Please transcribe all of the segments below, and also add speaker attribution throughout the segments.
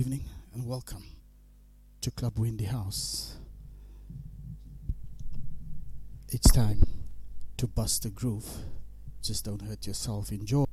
Speaker 1: evening and welcome to Club Wendy House. It's time to bust the groove. Just don't hurt yourself. Enjoy.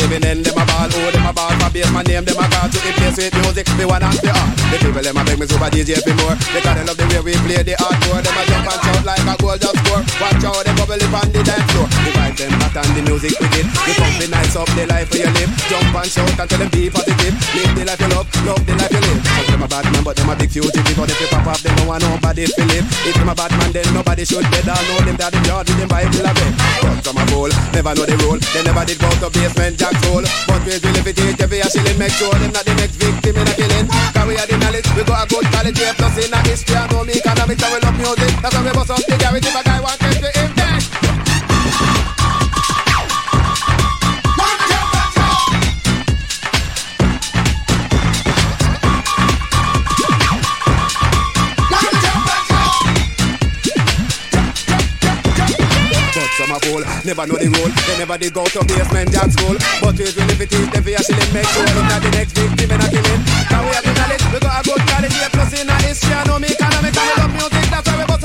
Speaker 2: fame and them a ball, oh them a ball for bass. My name them a call to the place with music. Me one and the all. The people them a beg me super DJ for more. Jordan, not the rule. They never did go to basement jack school. But ways we live it is, they actually make sure. Look at the next victim and a killing. Can we have the knowledge, we got a good knowledge. Yeah, plus in a history, I know me economics, I love music, that's why we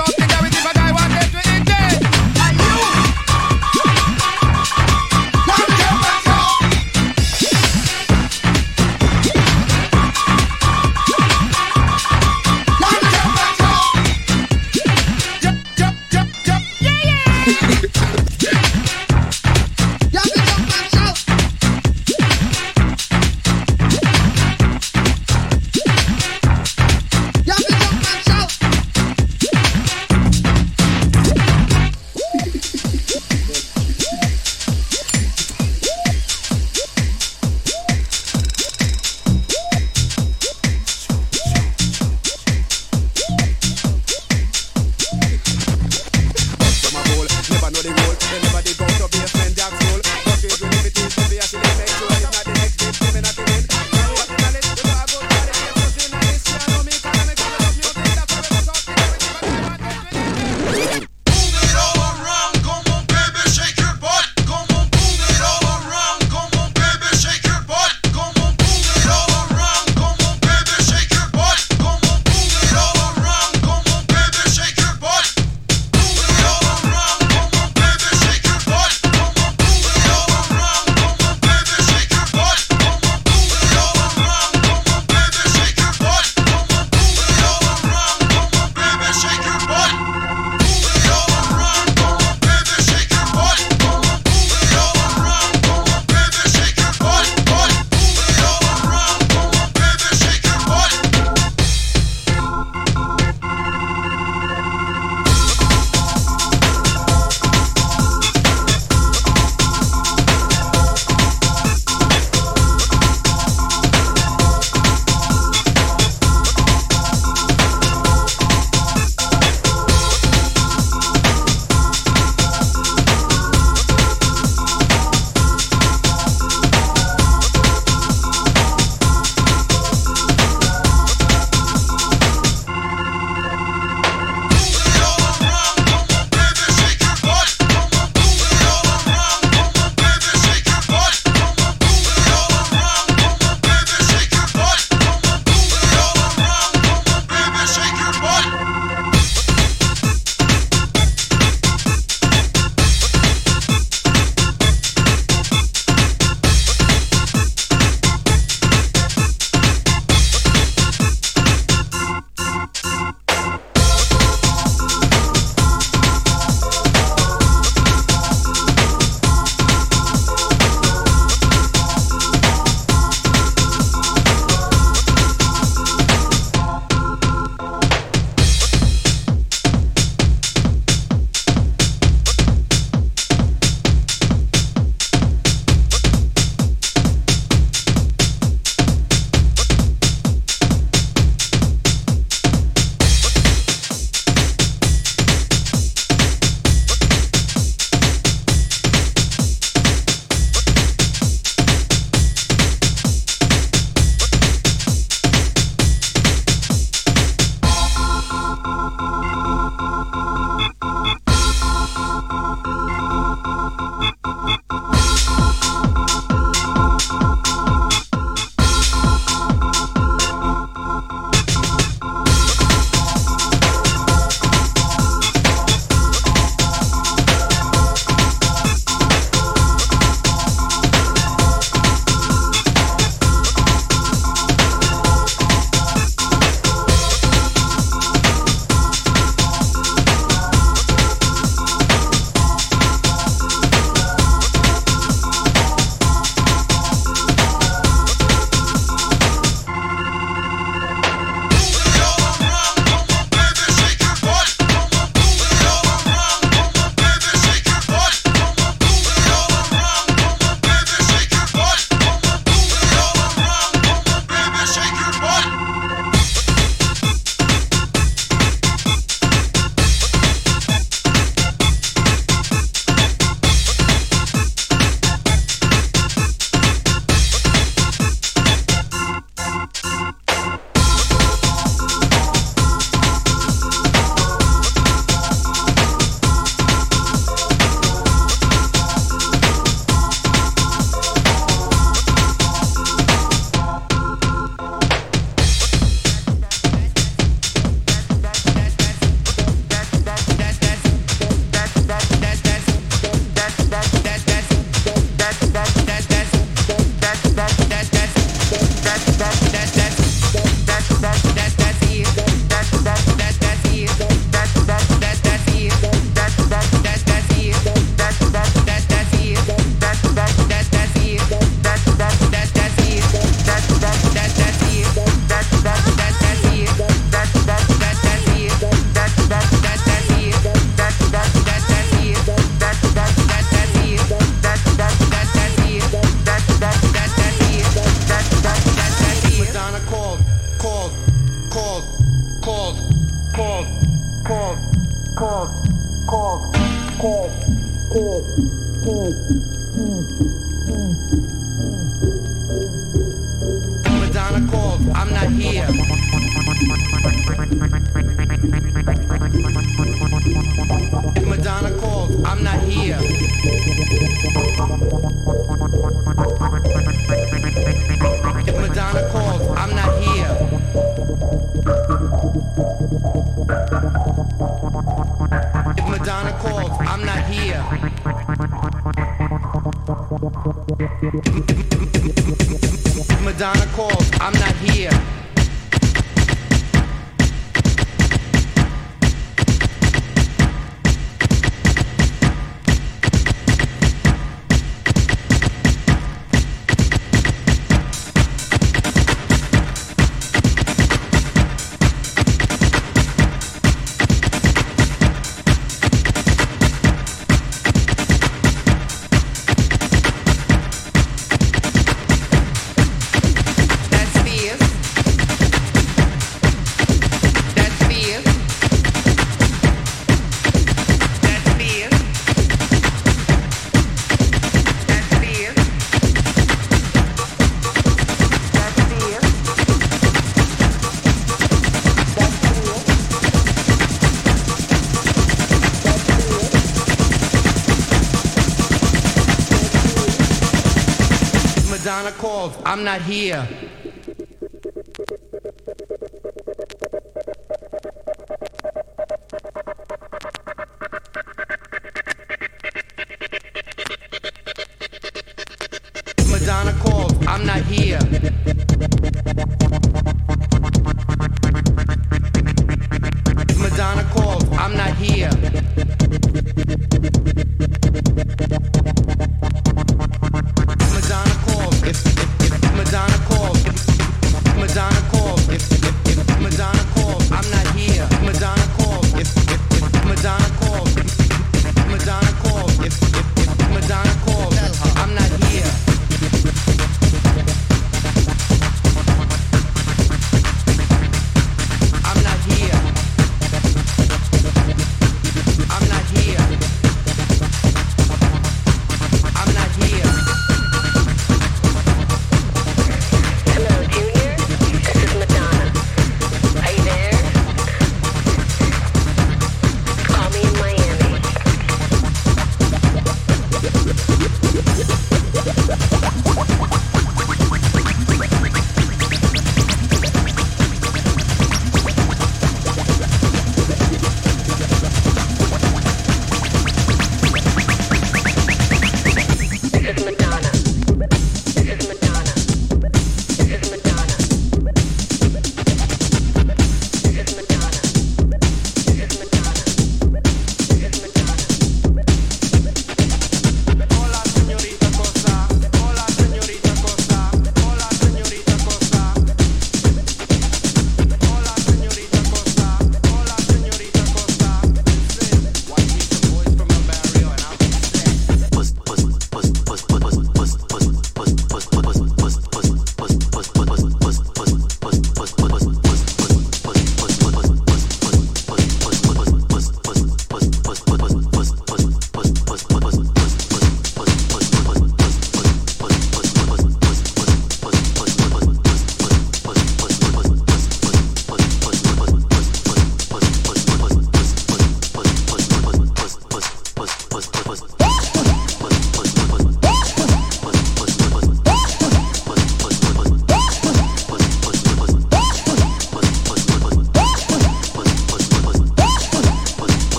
Speaker 3: I'm not here.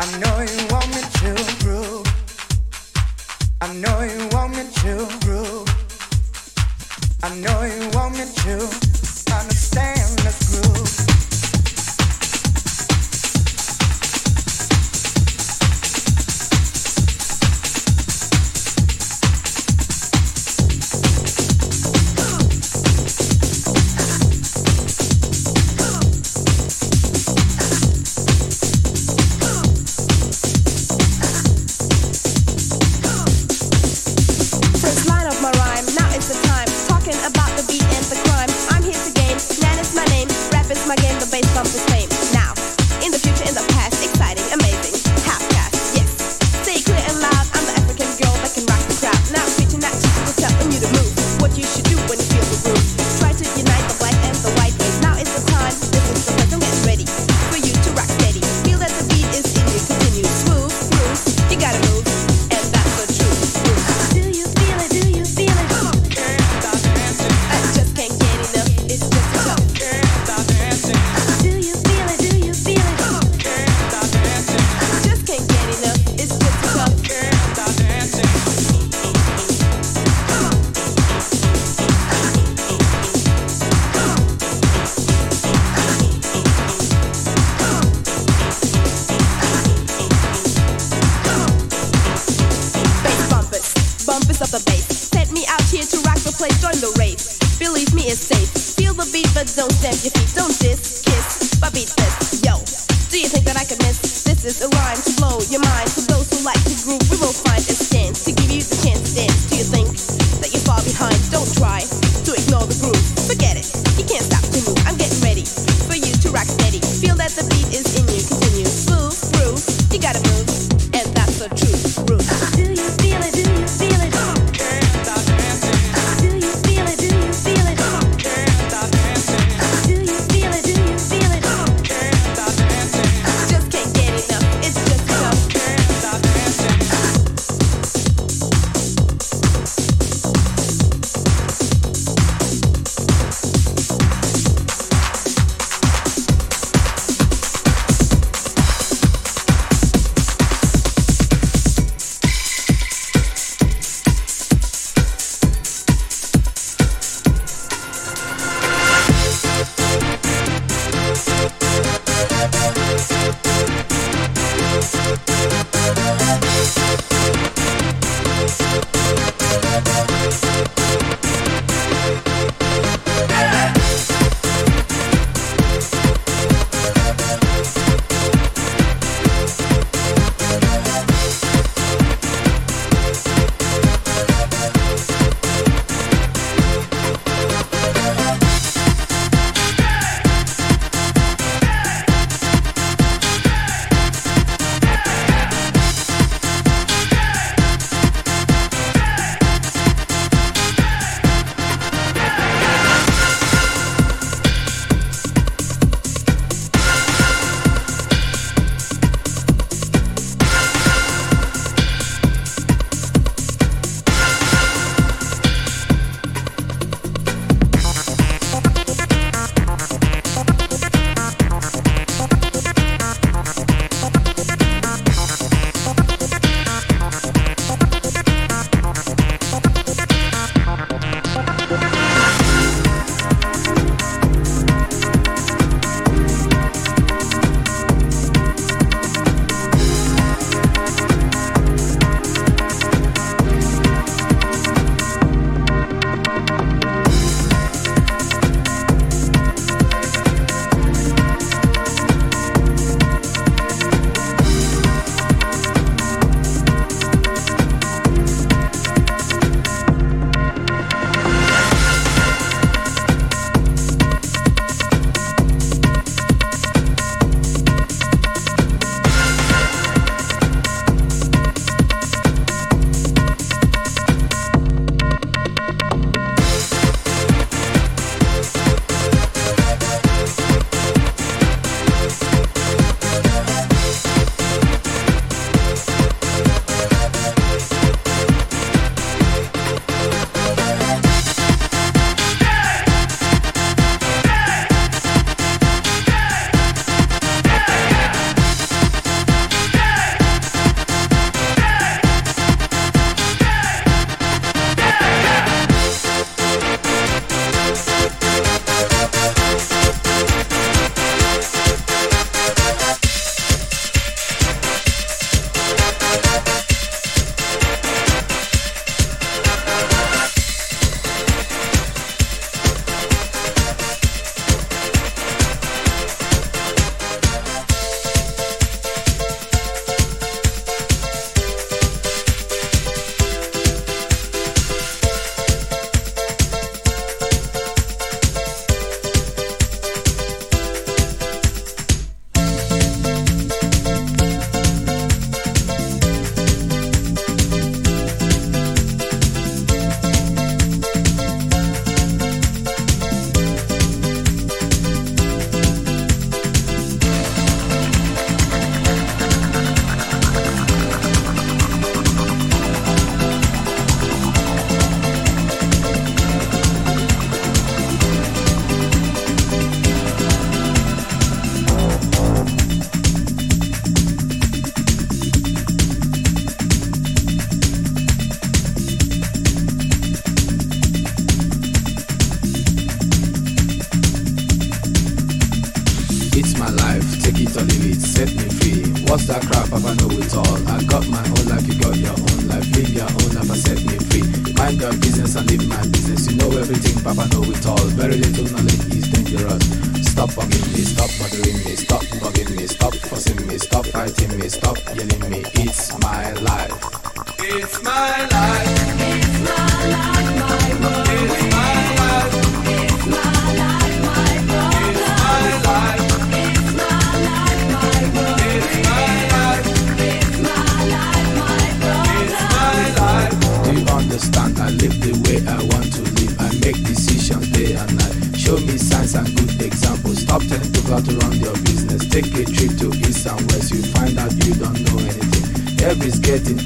Speaker 4: I know you
Speaker 5: want
Speaker 6: it till groove I know you want me to groove. I know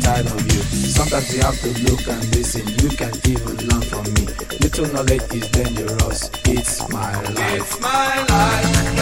Speaker 7: tired of you. Sometimes you have to look and listen. You can even learn from me. Little knowledge is dangerous. It's my life.
Speaker 8: It's my life.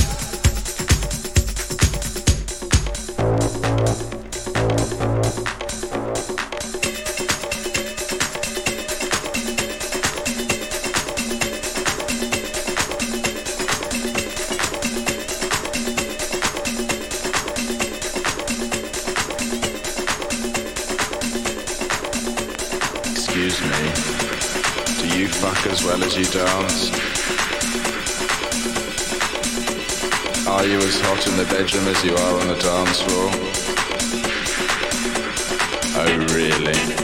Speaker 9: dance? Are you as hot in the bedroom as you are on the dance floor? Oh, really?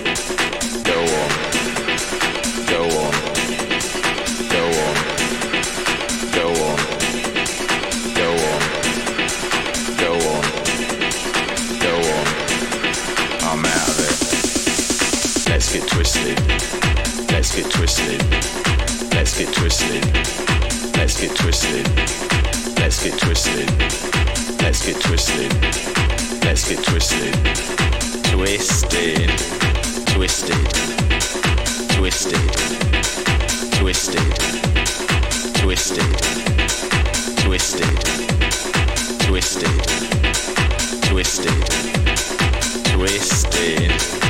Speaker 9: twisted. Let's get twisted. Let's get twisted. Let's get twisted. Twisted. Twisted. Twisted. Twisted. Twisted. Twisted. Twisted. Twisted. Twisted.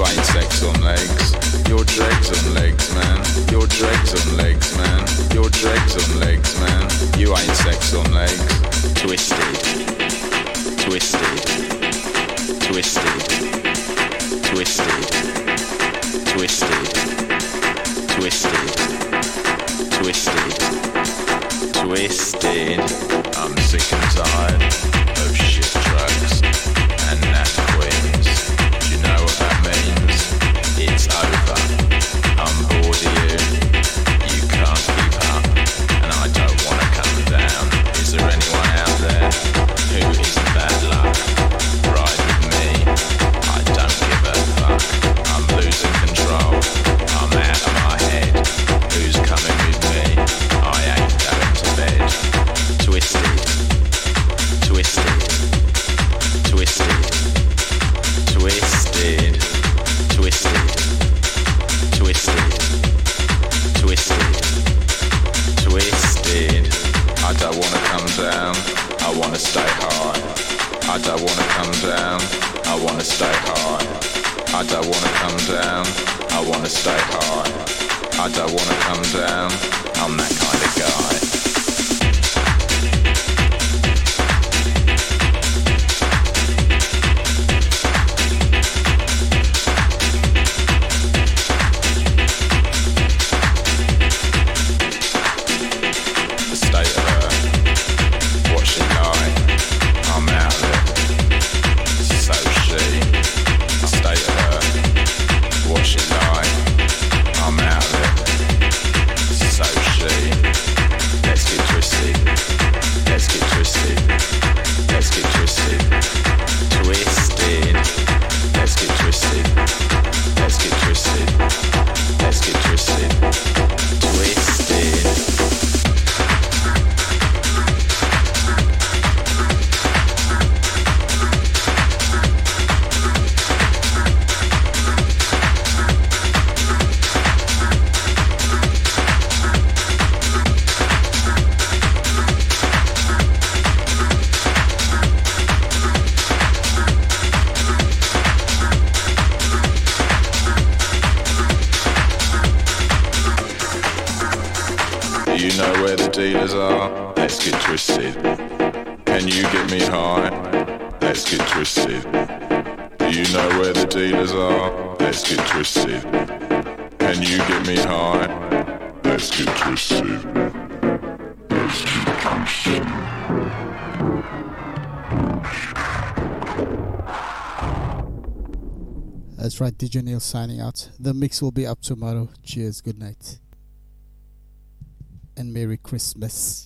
Speaker 9: You ain't sex on legs. You're dregs legs, man. You're dregs legs, man. You're dregs legs, man. You ain't sex legs. Twisted. Twisted. Twisted. Twisted. Twisted. Twisted. Twisted.
Speaker 1: Janelle signing out. The mix will be up tomorrow. Cheers, good night, and Merry Christmas.